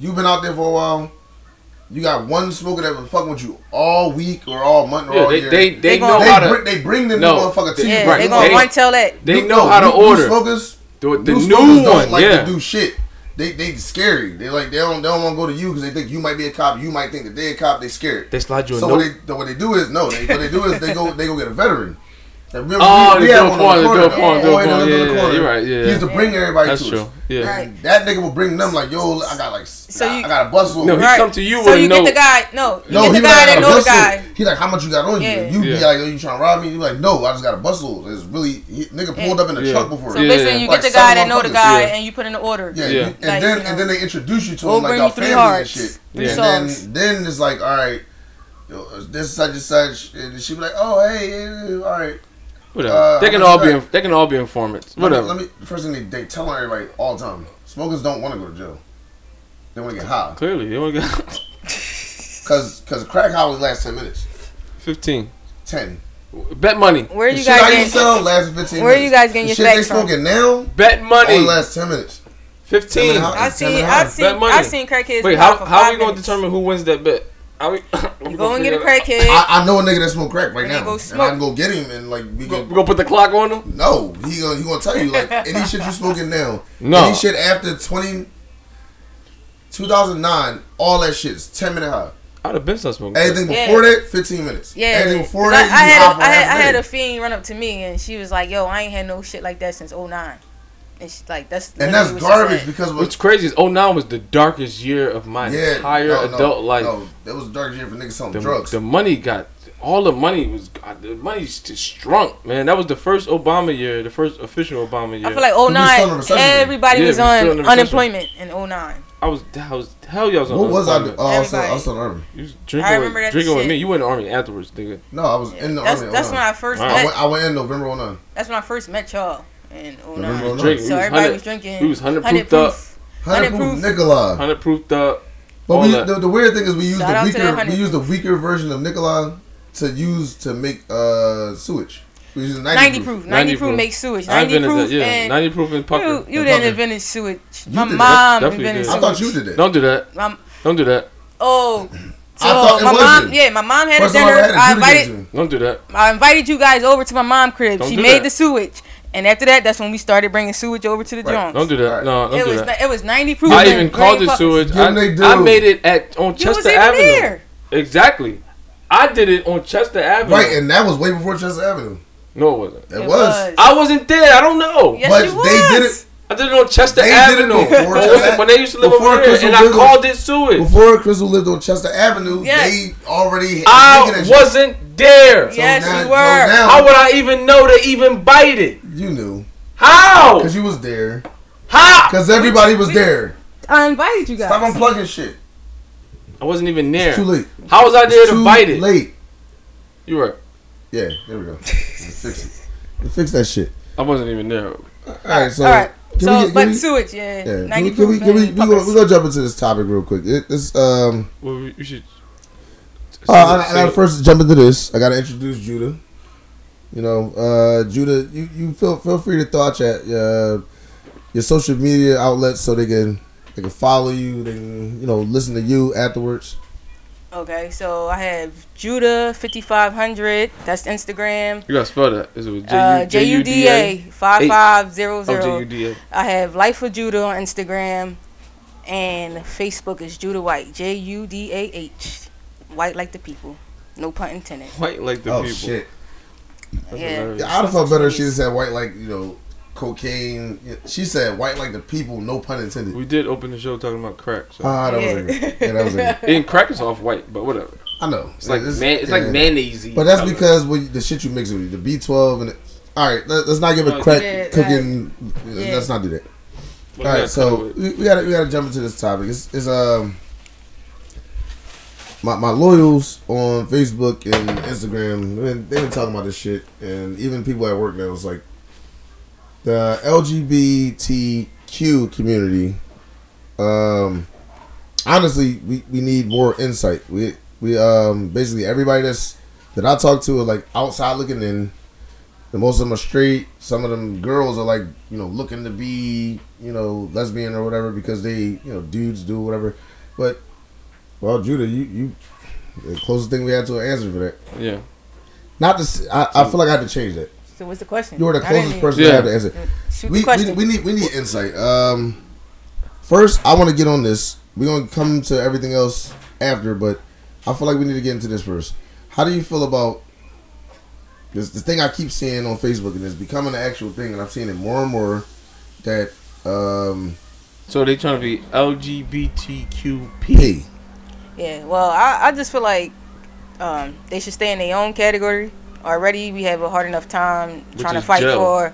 you've been out there for a while, you got one smoker that been fucking with you all week or all month or Yeah, all they, year. they, they, They know they, how to. bring, they bring them No, motherfucker to they- you. Yeah, right, they gonna they- run tell that. They New- know no, how to new- new order. smokers, The, the new new smokers don't like yeah. to do shit. They they scary. They like they don't they don't want to go to you because they think you might be a cop. You might think that they a cop. They scared. They slide you a so note. what they what they do is no. They, what they do is they go they go get a veteran. Like, remember, Oh, we, we they had do it one for on the they corner. do it for him, that do it boy for that him. lived in the oh, Yeah, yeah, corner. you're right, yeah. He used to bring everybody That's to true. us. Yeah. Right. That nigga will bring them like, yo, I got like, So I, you- I got a bustle. No, he Right. come to you so with a you get the guy. No, you No, get he the guy that got a know the bustle. guy. He like, how much you got on Yeah. you? You be like, oh, you trying to rob me? You be like, no, I just got a bustle. It's really, he, nigga pulled Yeah. up in a Yeah. truck before. So basically, you get the guy that know the guy, and you put in the order. Yeah, Yeah. and then and then they introduce you to We'll him like bring y'all you three family and shit. three and then then it's like, all right, yo, this such and such, and she be like, oh hey, all right. Whatever. Uh, they can all be. you? They can all be informants. Let me- Whatever. Let me, first thing they, they tell everybody all the time. Smokers don't want to go to jail. They want to get high. Clearly, they want to get Cause, cause crack high only lasts ten minutes. fifteen. Ten. Bet money. Where are you shit I guys used to getting? sell lasts fifteen. Where are you guys getting the your shit they facts from? smoking now Bet money. only lasts ten minutes. Fifteen. Seven and a half. I've seen, seven I've high. seen, I've seen crackheads. Wait, how how are we gonna determine who wins that bet? How we? You go and get a crackhead. I, I know a nigga that smoke crack right now, go and smoke. I can go get him and like we We gonna put the clock on him. No, he gonna he gonna tell you like any shit you smoking now, No. any shit after 20, 2009, all that shit is ten minute high. I'd have been some smoking. Anything Yeah. before that, fifteen minutes. Yeah, anything before 'Cause that, I, I had high a, for I had, half I a had day. a fiend run up to me and she was like, "Yo, I ain't had no shit like that since 09. And she, like that's and that's garbage said. because What's crazy is 09 was the darkest year of my yeah, entire no, no, adult life. No, that was a dark year for niggas selling the, drugs. the money got all the money was uh, the money's just shrunk, man. That was the first Obama year, the first official Obama year. I feel like oh still in the 09, recession. everybody Yeah, was we still in on unemployment in 09. I was I was hell yeah I was on what was I? unemployment. do- Oh, I was still, I was still in the army. You was drinking I with, remember that drinking with me. You went in the army afterwards, nigga. No, I was in the That's army. that's oh, when. I first Wow. I went, I went in November 09. That's when I first met y'all in 09. November 09. Drinking. So we was everybody was drinking. We was hundred 100 proof up, 100 proof. proof Nikolai. hundred proof up. But we, that. the, the weird thing is we used Shout the out to that weaker we used the weaker version of Nikolai to use to make uh sewage. We used 90, 90 proof. proof. 90, 90 proof proof. makes sewage. I 90 invented proof. that. Yeah, and ninety proof and pucker. You, you And didn't pucker. invent sewage. You My mom Definitely invented did. I thought you did it. Don't do that. My, Don't do that. oh. So I thought my mom, you. yeah, my mom had First a dinner. I had a invited, invited. Don't do that. I invited you guys over to my mom crib. Don't she do made that. the sewage, and after that, that's when we started bringing sewage over to the Right. Jones. Don't do that. Right. No, don't it do was that. it was ninety proof. I even called it sewage. I, they do. I made it at on You was Chester even Avenue. there. Exactly. I did it on Chester Avenue. Right, and that was way before Chester Avenue. no, it wasn't. It, It was. was. I wasn't there. I don't know. Yes, But you was. they did it I did it on Chester Avenue. They did it Avenue. before When- Chester- when they used to live before over here, and I River. called it sewage. before Crystal lived on Chester Avenue. Yes. They already I making that shit. wasn't there. Yes, now- you so were. now- How would I even know to even bite it? You knew How? because you was there. How? Because everybody was there. I invited you guys. Stop unplugging shit. I wasn't even there. It's too late. How was I there It's to too bite it? late. You were. Yeah, there we go. Fix it. Fix that shit. I wasn't even there. All right, so All right. Can So, we get- but can we- sewage, yeah, Yeah, can we, can we, can we, and we, gonna, we gonna jump into this topic real quick. It, this, um, Well, we, we should. uh, I, I gotta first jump into this. I gotta introduce Judah. You know, uh, Judah, you, you feel feel free to throw out your uh, your social media outlets so they can they can follow you. They can you know listen to you afterwards. Okay, so I have Judah fifty five hundred. That's Instagram. You gotta spell that. Is it with Uh, J U D A five five zero Oh, zero. J-U-D-A. I have Life with Judah on Instagram, and Facebook is Judah White. J U D A H. White like the people. No pun intended. White like the oh people. shit! That's Yeah. Yeah, I'd have felt better if she just said white like you know cocaine. She said white like the people. No pun intended. We did open the show talking about crack. So. Ah, that was Yeah. a good. Yeah, that was a good. and crack is off white, but whatever. I know. It's like man, it's like mayonnaise. But that's because when, the shit you mix it with the B twelve and it, all right, let, us not give a crack Yeah, cooking. Yeah. Let's not do that. All right, so we, we gotta we gotta jump into this topic. It's, it's um my my loyals on Facebook and Instagram. They've been, they've been talking about this shit, and even people at work now was like the LGBTQ community. Um, honestly, we, we need more insight. We we um basically everybody that's that I talk to are like outside looking in. The most of them are straight. Some of them girls are like you know looking to be you know lesbian or whatever because they you know dudes do whatever. But well, Judah, you you the closest thing we had to an answer for that. yeah. Not to I feel like I had to change that. So what's the question? You were the closest person Yeah. to have to answer. Shoot We, the question. we, we need we need insight. Um, first, I want to get on this. We're gonna come to everything else after, but I feel like we need to get into this first. How do you feel about this? The thing I keep seeing on Facebook and it's becoming an actual thing, and I'm seeing it more and more. That um, So they trying to be LGBTQP. Yeah, well, I, I just feel like um, they should stay in their own category. Already, we have a hard enough time Which trying to fight jail. for.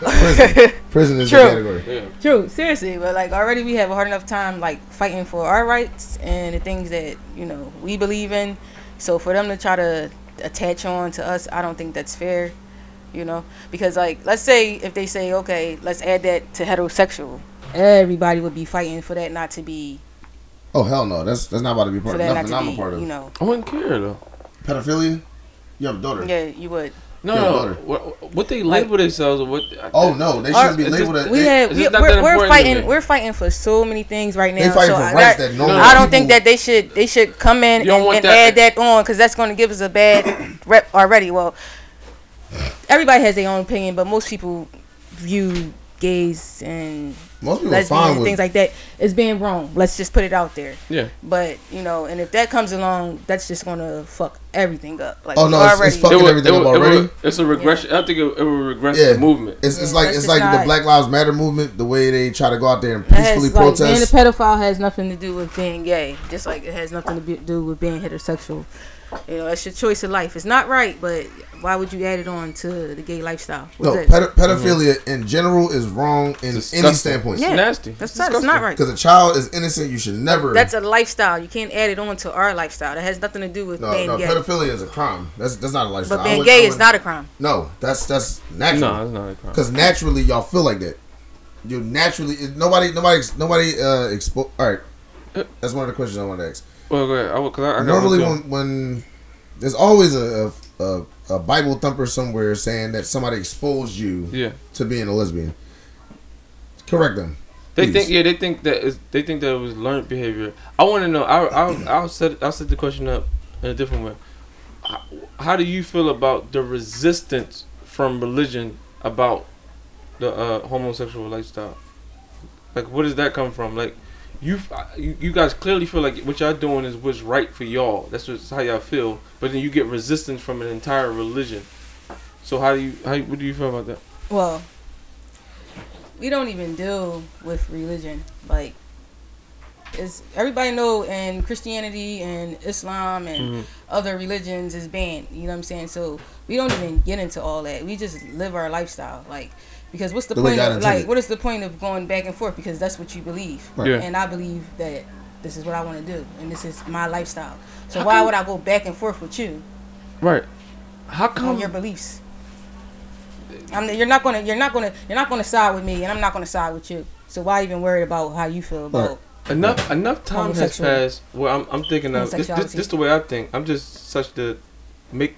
Prison. Prison is True. the category. Yeah. True, seriously, but like already we have a hard enough time like fighting for our rights and the things that you know we believe in. So for them to try to attach on to us, I don't think that's fair. You know, because like let's say if they say okay, let's add that to heterosexual, everybody would be fighting for that not to be Oh hell no, that's that's not about to be part of that nothing. not I'm to a be part of you know I wouldn't care though. pedophilia. You have a daughter. yeah you would. No, no. daughter. What, what they label themselves what? Oh no, they Our- shouldn't be labeled just- as. we have. We, we're we're fighting we're fighting for so many things right now. they so for I- rights that- that no. No, I don't people- think that they should they should come in and, and that- add that on because that's going to give us a bad rep already. Well, everybody has their own opinion, but most people view gays and most people are fine and with. things like that as being wrong. Let's just put it out there. Yeah. But you know, and if that comes along, that's just going to fuck everything up. Like Oh, no, it's- it's already. fucking It would- everything it would- up it would- already? It's a regression. I think it, it will regress Yeah. the movement. It's, it's Yeah, like it's just like the Black Lives Matter movement. The way they try to go out there and It has, peacefully like, being a pedophile has nothing to do with being gay, just like it has nothing to be, do with being heterosexual. You know, it's your choice of life. It's not right, but why would you add it on to the gay lifestyle? no, What's that? pedo- pedophilia in general is wrong in any standpoint. Yeah. It's nasty. That's It's not, it's disgusting. not right. Because a child is innocent, you should never. That's a lifestyle. You can't add it on to our lifestyle. That has nothing to do with no, being no. gay. Pedophilia is a crime. That's that's not a lifestyle. But being would- gay I is not a crime. No, that's that's natural. No, it's not a crime. Because naturally, y'all feel like that. You naturally nobody nobody nobody uh expo- All right, that's one of the questions I want to ask. Well, go ahead. I, I, I Normally, when too. when there's always a, a a Bible thumper somewhere saying that somebody exposed you yeah, to being a lesbian. Correct them. they Please. think yeah they think that is they think that it was learned behavior. I want to know. I I'll, I'll set I'll set the question up in a different way. How, how do you feel about the resistance from religion about the uh, homosexual lifestyle? Like, where does that come from? Like, you, you you guys clearly feel like what y'all doing is what's right for y'all. That's just how y'all feel. But then you get resistance from an entire religion. So how do you how what do you feel about that? Well, we don't even deal with religion. Like, it's everybody know in Christianity and Islam and Mhm. other religions is banned. You know what I'm saying? So we don't even get into all that. We just live our lifestyle. Like, because what's the, The point? Of, like, what is the point of going back and forth? Because that's what you believe, Right. Yeah. and I believe that this is what I want to do, and this is my lifestyle. So How why come- would I go back and forth with you Right. How come your beliefs? I'm, you're not gonna you're not gonna you're not gonna side with me, and I'm not gonna side with you. So why even worry about how you feel about? Right. Enough enough time has passed where I'm, I'm thinking of this, this, Homosexuality. this the way I think. I'm just such the make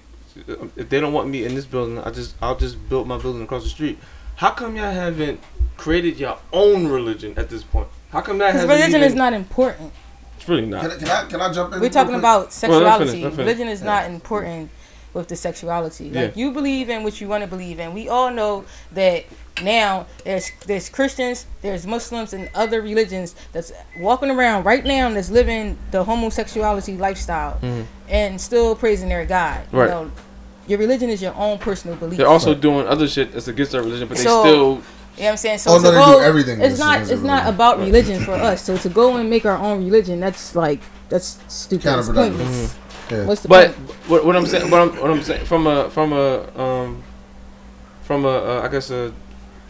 if they don't want me in this building, I just I'll just build my building across the street. How come y'all haven't created your own religion at this point? How come that Because religion even, is not important. It's really not. Can, I- can I can I jump in? We're talking quick? about Well, sexuality. let me finish, let me. Religion is not important with the sexuality. Like Yeah. you believe in what you want to believe in. We all know that now there's there's Christians, there's Muslims and other religions that's walking around right now that's living the homosexuality lifestyle and still praising their God. Mm-hmm. Right. You know, your religion is your own personal belief. They're also doing other shit that's against our religion, but they So- still You know what I'm saying? So Oh, to no, they go, do everything It's not. It's their not about religion for us. So to go and make our own religion, that's like that's stupid. It's Counterproductive. pointless. Yeah. What's the But point? what, what I'm saying, what I'm, what I'm saying, from a from a um, from a uh, I guess a,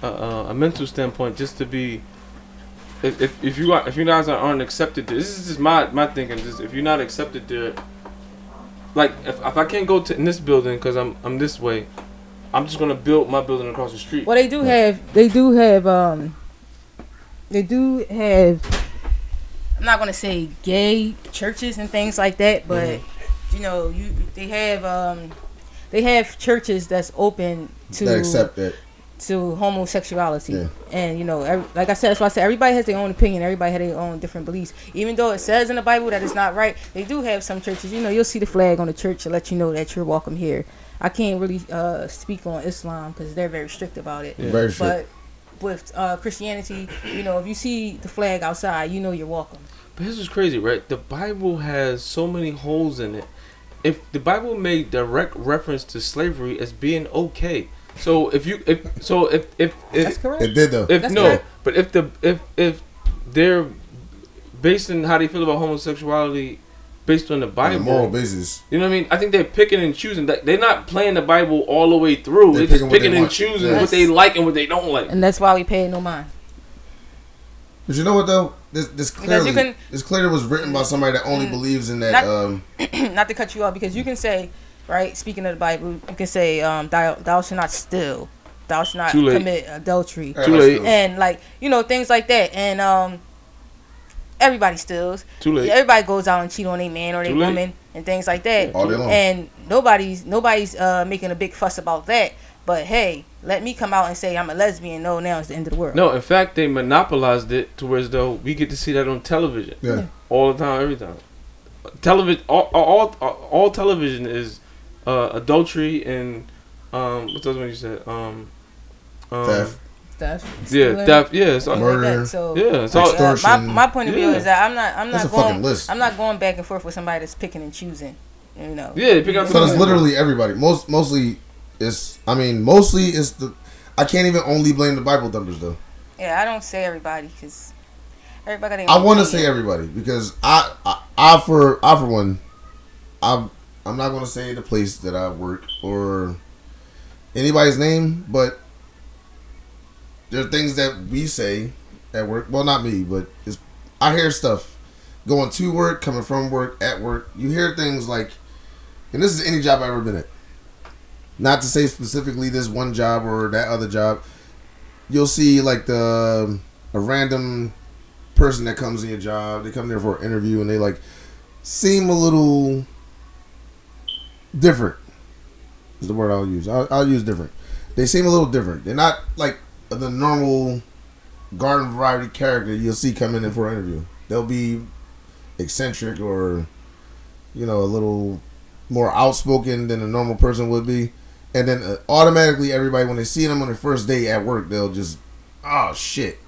a a mental standpoint, just to be, if if, if you are if you guys aren't accepted, there, this is just my my thinking. Just if you're not accepted there, like if, if I can't go to in this building because I'm I'm this way, I'm just gonna build my building across the street. Well, they do have. They do have. Um. They do have. I'm not gonna say gay churches and things like that, but Mm-hmm. you know, you they have. Um. They have churches that's open to that accept that. To homosexuality. Yeah. And you know, every, like I said, that's why I said everybody has their own opinion. Everybody has their own different beliefs. Even though it says in the Bible that it's not right, they do have some churches. You know, you'll see the flag on the church to let you know that you're welcome here. I can't really uh, speak on Islam because they're very strict about it. Very strict. But with uh, Christianity, you know, if you see the flag outside, you know you're welcome. But this is crazy, right? The Bible has so many holes in it. If the Bible made direct reference to slavery as being okay, so if you if so if if That's if, correct. It did though. if That's no, correct. but if the if if they're based on how they feel about homosexuality based on the On a Bible, moral basis. you know what I mean? I think they're picking and choosing. They're not playing the Bible all the way through. They're They're, just picking what they and want. choosing Yeah. what they like and what they don't like. And that's why we pay no mind. But you know what though? This this clearly can- this clearly was written by somebody that only Mm. believes in that. Not- um, not to cut you off because you can say, right? Speaking of the Bible, you can say, um, thou, thou shalt not steal, thou shalt not commit adultery, Too late. and like you know things like that. And um, everybody steals. Too late. Everybody goes out and cheat on a man or a woman and things like that. All day long. And nobody's nobody's uh, making a big fuss about that. But hey, let me come out and say I'm a lesbian. No, now it's the end of the world. No, in fact, they monopolized it to where though we get to see that on television. yeah. all the time, every time. Television, all, all, all, all television is uh, adultery and um, what's the other one you said? Um, um, Theft. Stuff. Yeah, stealing, theft. Yeah, it's things all, like Murder. that. So yeah, it's all, my, my point of view Yeah. is that I'm not I'm That's not a going list. I'm not going back and forth with somebody that's picking and choosing. You know. yeah. They pick out So it's literally everybody. Most mostly it's I mean mostly it's the I can't even only blame the Bible thumpers though. Yeah, I don't say everybody because everybody. I want to say everybody because I, I I for I for one I'm I'm not to say the place that I work or anybody's name, but there are things that we say at work. Well, not me, but I hear stuff going to work, coming from work, at work. You hear things like, and this is any job I've ever been at. Not to say specifically this one job or that other job. You'll see like the a random person that comes in your job. They come there for an interview and they like seem a little different. Is the word I'll use. I'll, I'll use different. They seem a little different. They're not like the normal garden variety character you'll see coming in for an interview. They'll be eccentric or you know a little more outspoken than a normal person would be. And then uh, automatically everybody when they see them on their first day at work, they'll just oh shit.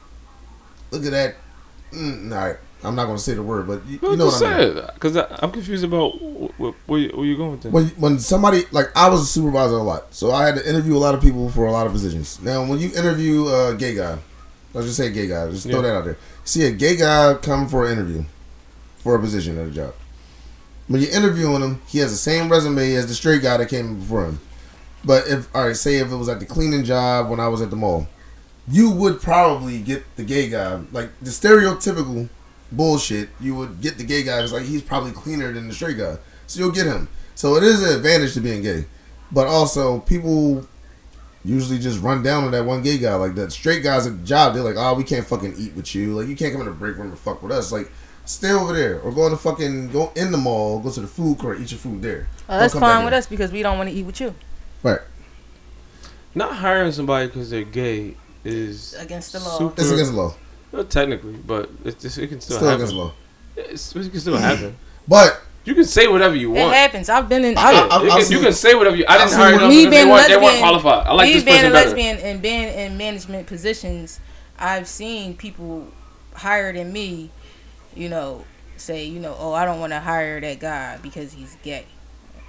Look at that. Mm, all right. I'm not going to say the word, but you, you know what I mean. Because I'm confused about wh- wh- where, you, where you going with that. when when somebody like I was a supervisor a lot, so I had to interview a lot of people for a lot of positions. Now, when you interview a gay guy, let's just say gay guy, just throw Yeah. that out there. See a gay guy come for an interview for a position at a job. When you're interviewing him, he has the same resume as the straight guy that came before him. But if all right, say if it was at the cleaning job when I was at the mall, you would probably get the gay guy, like the stereotypical bullshit. You would get the gay guy. It's like he's probably cleaner than the straight guy, so you'll get him. So it is an advantage to being gay, but also people usually just run down on that one gay guy. Like that straight guys at the job, they're like, oh, we can't fucking eat with you. Like you can't come in the break room and fuck with us. Like stay over there or go in the fucking go in the mall, go to the food court, eat your food there. Well, Don't that's fine with here. us because we don't want to eat with you. Right. Not hiring somebody because they're gay is Against the law. Super, It's against the law. Well, technically, but it's just, it can still, Still happen. against law. It's, it can still happen. But You can say whatever you want. It happens. I've been in. I- I, I- you, I've can, you can say whatever you. I I've didn't seen hire when- them me because they weren't, they weren't qualified. I like me this being person a better. lesbian and being in management positions, I've seen people higher than me, you know, say, you know, oh, I don't want to hire that guy because he's gay.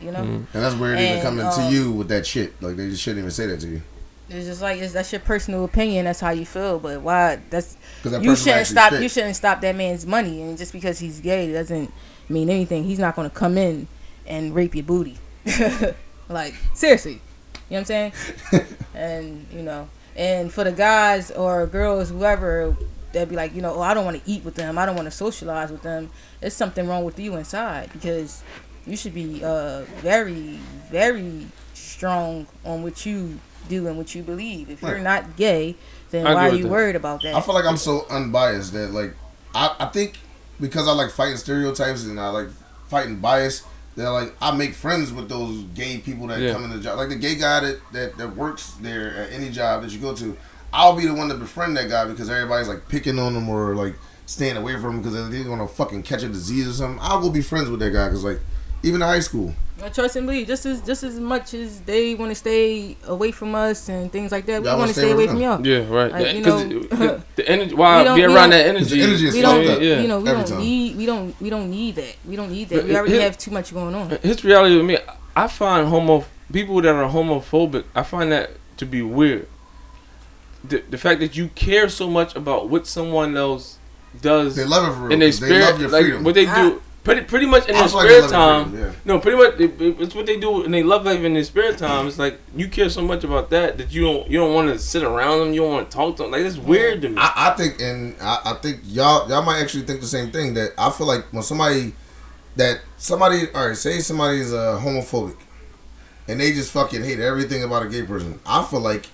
You know, Mhm. and that's weird even And, coming to um, you with that shit. Like they just shouldn't even say that to you. It's just like it's, that's your personal opinion. That's how you feel. But why? That's that you shouldn't stop. You shouldn't stop that man's money. And just because he's gay doesn't mean anything. He's not going to come in and rape your booty. like seriously, you know what I'm saying? and you know, and for the guys or girls, whoever, they'd be like, you know, oh, I don't want to eat with them. I don't want to socialize with them. There's something wrong with you inside because you should be uh very, very strong on what you do and what you believe. If you're Right. not gay, then I why are you that. worried about that? I feel like I'm so unbiased that like I, I think because I like fighting stereotypes and I like fighting bias that like I make friends with those gay people that Yeah. come in the job. Like the gay guy that, that, that works there at any job that you go to, I'll be the one to befriend that guy because everybody's like picking on him or like staying away from him because they're gonna fucking catch a disease or something. I'll go be friends with that guy because like even in high school, Well, trust and believe. Just as just as much as they want to stay away from us and things like that, we Y'all want wanna stay stay away from y'all. Yeah, right. Like, you know- the, the energy, why We be around that energy? the energy is We don't, up. yeah. you know, we every don't time. need, we don't, we don't need that. We don't need that. But We already here- have too much going on. His reality with me, I find homo people that are homophobic. I find that to be weird. The, the fact that you care so much about what someone else does they love it for real. in their 'cause they spirit, love your like freedom. what they I- do, pretty pretty much in their like spare time. freedom, yeah. No, pretty much it, it- it's what they do and they love life in their spare time. It's like you care so much about that that you don't you don't want to sit around them. You don't want to talk to them. Like that's weird to me. I, I think, and I, I think y'all y'all might actually think the same thing. That I feel like when somebody that somebody, all right, say somebody somebody's uh, homophobic, and they just fucking hate everything about a gay person. I feel like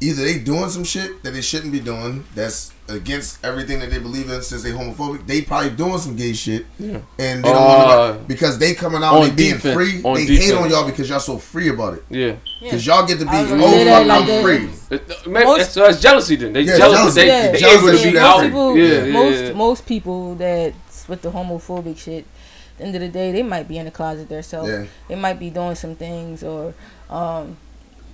either they doing some shit that they shouldn't be doing that's against everything that they believe in since they homophobic. They probably doing some gay shit, Yeah. and they don't Uh, want to because they coming out and being defense, free. on they hate on y'all because y'all so free about it. yeah. Because y'all get to be, I was gonna oh fuck, like I'm that. free. It- man, Most- that's, so that's jealousy then. They Yeah, jealous. jealousy. They, Yeah. they Jealous able to be that out. people, Yeah, yeah, most yeah. most people that's with the homophobic shit. At the end of the day, they might be in the closet themselves. Yeah. They might be doing some things, or um,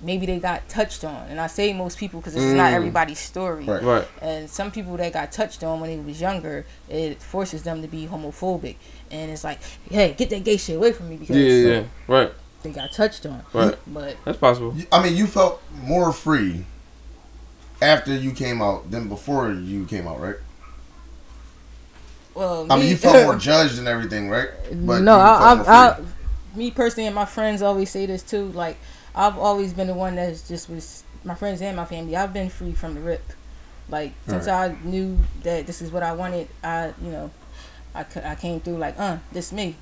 maybe they got touched on. And I say most people because it's is not Mm. everybody's story. Right. Right. And some people that got touched on when they was younger, it forces them to be homophobic. And it's like, hey, get that gay shit away from me because Yeah, yeah, yeah. Right. they got touched on. Right. But That's possible. I mean, you felt more free after you came out than before you came out, right? well, I mean, you felt more judged and everything, right? But no, I, felt I, I, me personally and my friends always say this too. Like, I've always been the one that's just was my friends and my family. I've been free from the rip. Like since I knew that this is what I wanted, I you know, I, I came through like, uh, this me.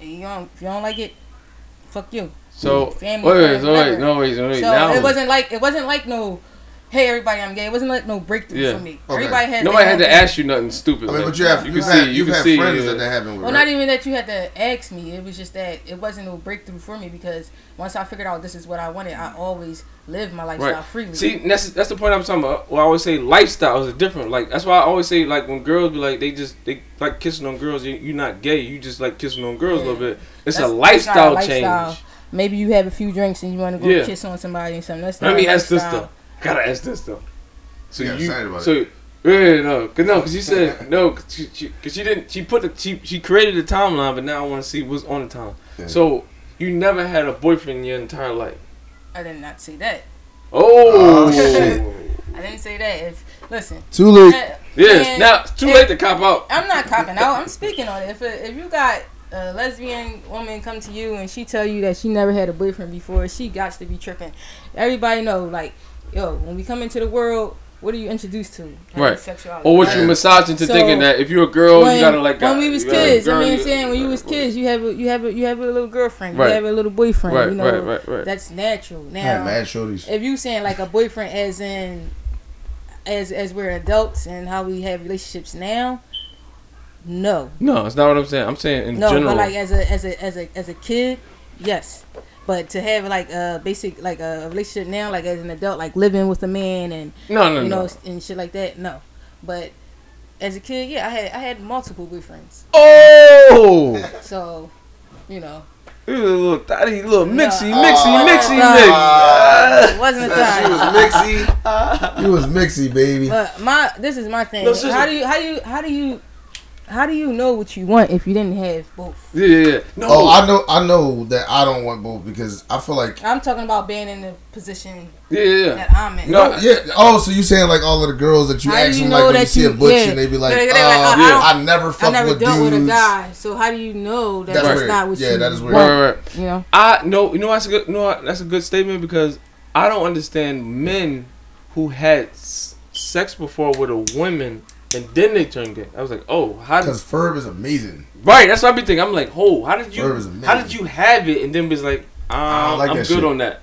And you don't if you don't like it, fuck you. So Family, wait, wait, wait, no, wait, no, wait. So now it wasn't like it wasn't like no, hey everybody I'm gay. It wasn't like no breakthrough Yeah. for me. Okay. Everybody had nobody had to ask you nothing stupid. I mean, like, but you have you you can have see, you you've can had see, friends yeah. that that happened with. Well, right? not even that you had to ask me. It was just that it wasn't no breakthrough for me because once I figured out this is what I wanted, I always lived my lifestyle Right. freely. See, that's that's the point I'm talking about. Well, I always say lifestyles are different. Like that's why I always say like when girls be like they just they like kissing on girls. You, you're not gay. You just like kissing on girls a little bit. It's a that's not lifestyle, lifestyle. change. Maybe you have a few drinks and you want to go Yeah. kiss on somebody and something. That's not Let me a ask this lifestyle. Though. Gotta ask this though. So Yeah, you, excited about so yeah, no, cause no, cause you said no, cause she, she, cause she didn't. She put the she, she created the timeline, but now I want to see what's on the timeline. Yeah. So you never had a boyfriend in your entire life. I did not say that. Oh, Oh, shit. I didn't say that. If listen, Too late. uh, Yes, man, now it's too if- late to cop out. I'm not copping out. I'm speaking on it. If if you got a lesbian woman come to you and she tell you that she never had a boyfriend before, she got to be tripping. Everybody know, like, yo, when we come into the world, what are you introduced to? Right. Sexuality. Or what Yeah. you massage into So, thinking that if you're a girl, when, you gotta like when we was you gotta kids, I girl, mean, you- I'm saying when you was kids, you have a you have a you have a little girlfriend, Right. you have a little boyfriend, Right, you know, right, right, right. that's natural. I had Now, mad if you saying like a boyfriend as in as as we're adults and how we have relationships now, no, No, it's not what I'm saying. I'm saying in no, general. but like as a as a as a as a kid, yes. But to have like a basic like a relationship now, like as an adult, like living with a man and no, no, you no. know and shit like that, no. But as a kid, yeah, I had I had multiple boyfriends, oh, so you know you a little thotty, little mixy, No. mixy, Oh, mixy, no. mix. it wasn't a She was time. mixy. You was mixy, baby. But my this is my thing. No, how do you how do you how do you how do you know what you want if you didn't have both? Yeah, yeah, yeah. No, Oh, I know, I know that I don't want both because I feel like, I'm talking about being in the position yeah, yeah, yeah. that I'm in. No, yeah. Oh, so you saying like all of the girls that you How ask you them know like when you that see a butch yeah. and they be like, They're- oh, they're like, I don't- I never I fuck never with dealt dudes. with a guy, so how do you know that That's that's weird. not what Yeah, you that is weird. Right, want? right, right. You know, I no, you know that's a good, no, that's a good statement because I don't understand men who had s- sex before with a woman and then they turned gay. I was like, oh, how did Because Ferb is amazing. right? That's what I be thinking. I'm like, oh, how did you, Word is how did you have it? And then was like, um, like I'm good shit. on that.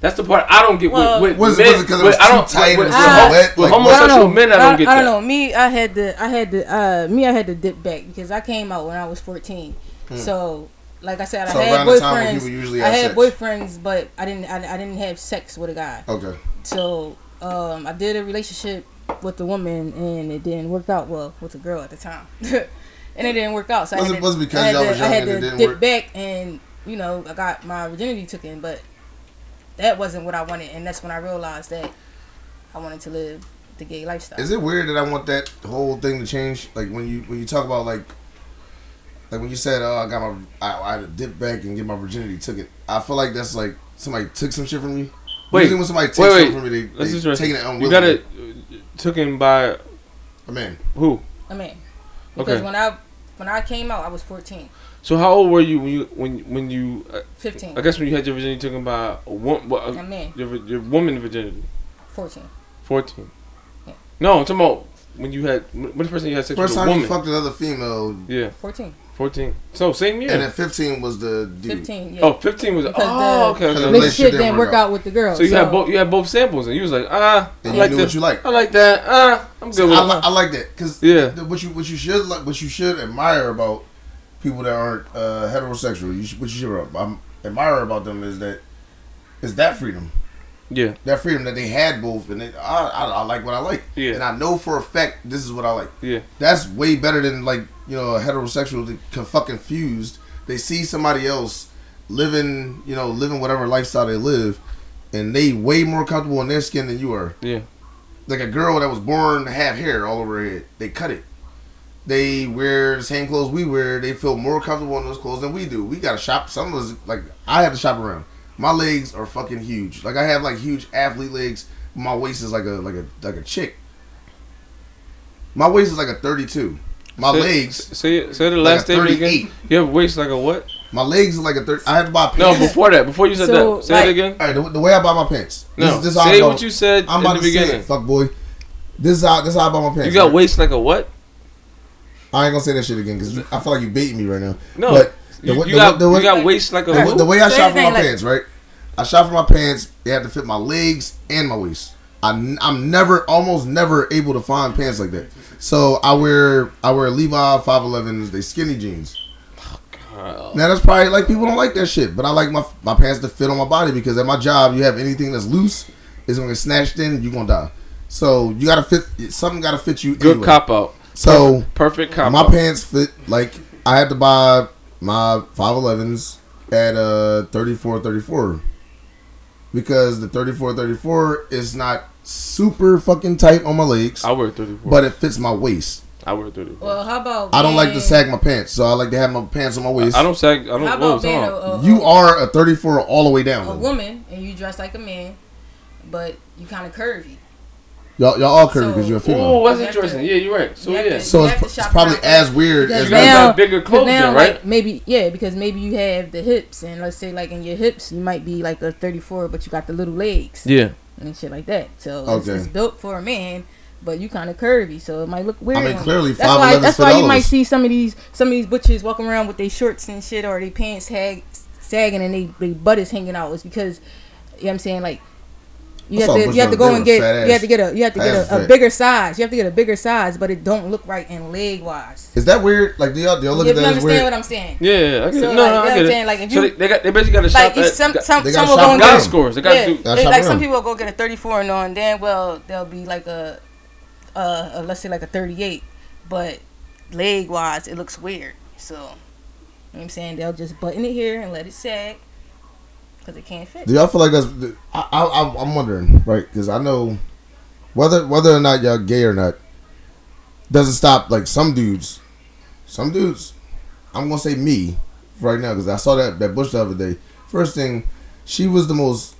That's the part I don't get Well- with, with Was it- men. was it 'cause it was I don't too tight with, and with, so homo- with Like, homosexual men. I don't get I don't know. Me, I had to, I had to, uh, me, I had to dip back because I came out when I was 14. So, like I said, So I had around the time when boyfriends. I had sex. boyfriends, but I didn't, I, I didn't have sex with a guy. Okay. So, um, I did a relationship with the woman, and it didn't work out well with the girl at the time, and it didn't work out. So Was I it- had to, was it because I had y'all to, was I had and it to didn't dip work? back, and you know, I got my virginity taken, but that wasn't what I wanted, and that's when I realized that I wanted to live the gay lifestyle. Is it weird that I want that whole thing to change? Like when you when you talk about like like when you said, "Oh, I got my I, I had to dip back and get my virginity took it." I feel like that's like somebody took some shit from you. Wait, Usually when somebody takes wait, wait. something from me, they, That's they taking it You unwillingly. got it uh, him by a man. who? I mean, because Okay. when I when I came out, I was 14, So how old were you when you when when you? Uh, 15. I guess when you had your virginity taken by a woman, I mean, your your woman virginity, 14. fourteen. Yeah. No, I'm talking about when you had when the first time you had sex first with a woman. First time you fucked another female, yeah, 14. So same year. and then fifteen was the dude. 15. Yeah. Oh, 15 was Because oh the okay. Because okay. the relationship didn't work out with the girl. So you had both you had both samples and you was like ah And I you like knew that what you like. I like that ah I'm good with I, li- I like that because Yeah. what you what you should like what you should admire about people that aren't uh, heterosexual. You should, what you should admire about them is that is that freedom. Yeah that freedom that they had both, and they, I, I, I like what I like, Yeah. and I know for a fact this is what I like. yeah That's way better than like you know a heterosexual that can fucking fused. They see somebody else living, you know, living whatever lifestyle they live, and they way more comfortable in their skin than you are. yeah Like a girl that was born to have hair all over her head, they cut it. They wear the same clothes we wear. They feel more comfortable in those clothes than we do. We gotta shop. Some of us like I have to shop around. My legs are fucking huge. Like I have like huge athlete legs. My waist is like a like a like a chick. My waist is like a thirty-two. My say, legs, say say the last a statement again 38. you have waist like a what my legs is like a thirty. I have to buy no pants. before that before you said So, that say like- it again All right, the, the way I buy my pants. no this, this how say go. what you said I'm in about the to say beginning it, fuck boy. This is how this is how I buy my pants. you got right? waist like a what I ain't gonna say that shit again because I feel like you baiting me right now. no but the, you, way- you the, got the, way- you got waist like a the, the way I So shop for my like- pants, right? I shop for my pants. They have to fit my legs and my waist. I, am never, almost never able to find pants like that. So I wear, I wear Levi 511s. They skinny jeans. Oh, now that's probably like people don't like that shit, but I like my my pants to fit on my body because at my job you have anything that's loose, it's gonna get snatched in, you're gonna die. So you gotta fit something. Gotta fit you. good anyway. cop out So perfect cop my out pants fit like I had to buy my 511s at uh 34 34 because the 34 34 is not super fucking tight on my legs I wear 34 but it fits my waist. I wear 34 Well, how about I don't like to being- sag my pants so I like to have my pants on my waist. I don't sag I don't How whoa, about being a, a, you are a 34 all the way down. a woman and you dress like a man, but you kind of curvy? Y'all, y'all all curvy So- because you're a Oh, female that's You have interesting. to- Yeah, you're right. So you yeah, to- so it's, it's probably around. as weird Because as you guys now- got bigger clothes now, then, right? like maybe yeah, because maybe you have the hips, and let's say like in your hips, you might be like a 34, but you got the little legs. yeah. and shit like that. So it's, Okay. it's built for a man, but you kind of curvy, so it might look weird. I mean, clearly you. that's why that's why you might see some of these some of these butchers walking around with their shorts and shit or their pants hag, sagging and they they butt is hanging out. It's because you know what I'm saying like. You I have to you have to go and get you have to get a you have to get a, a bigger size. You have to get a bigger size, but it don't look right in leg wise. Is that weird? Like do y'all, do y'all look If at you that as understand weird? what I'm saying. Yeah, yeah, I get So, it. No, like, no, you I what get I'm it. saying? Like, if so you- they, they got they basically got to Like shop it's at some some They some will go and get scores. They got yeah, to do. They- like some people will go get a 34 and on, then well they'll be like a, uh, a let's say like a 38, but leg wise it looks weird. So you know what I'm saying they'll just button it here and let it sag because it can't fit. Do y'all feel like that's? I, I, I'm wondering, right? Because I know whether whether or not y'all gay or not doesn't stop. Like some dudes, some dudes. I'm gonna say me right now because I saw that that bush the other day. First thing, she was the most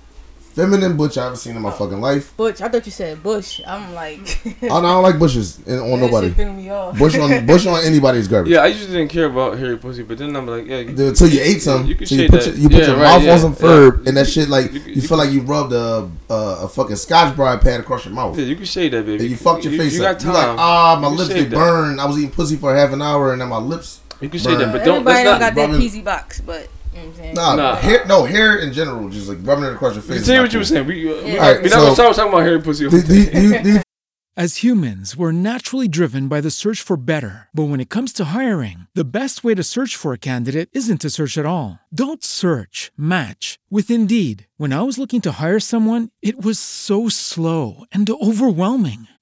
feminine butch I ever seen in my fucking life. Butch, I thought you said Bush. I'm like, I don't, I don't like bushes in, on that nobody. threw me off. Bush on bush on anybody's garbage. Yeah, I usually didn't care about hairy pussy, but then I'm like, yeah, you, Until you ate some, You can so you put that. your, you put Yeah, your right, mouth yeah, on some yeah. fur, and that shit like You you, you feel like you rubbed a, a a fucking Scotch Brite pad across your mouth. yeah, you can shade that baby. And you fucked your face you, up. got You time. like, ah, my You lips shade they burned. I was eating pussy for half an hour, and then my lips. You can shade that, but don't. Everybody don't got that rubbing- peasy box, but you know what I'm saying. Nah, Nah. hair. No hair in general, just like rubbing it across your face. Tell is you not what you were saying. We, uh, we, Yeah. Alright, we're not so- gonna start talking about hairy pussy. Do, do, you- do, you- do you As humans, we're naturally driven by the search for better. But when it comes to hiring, the best way to search for a candidate isn't to search at all. Don't search, match with Indeed. When I was looking to hire someone, it was so slow and overwhelming.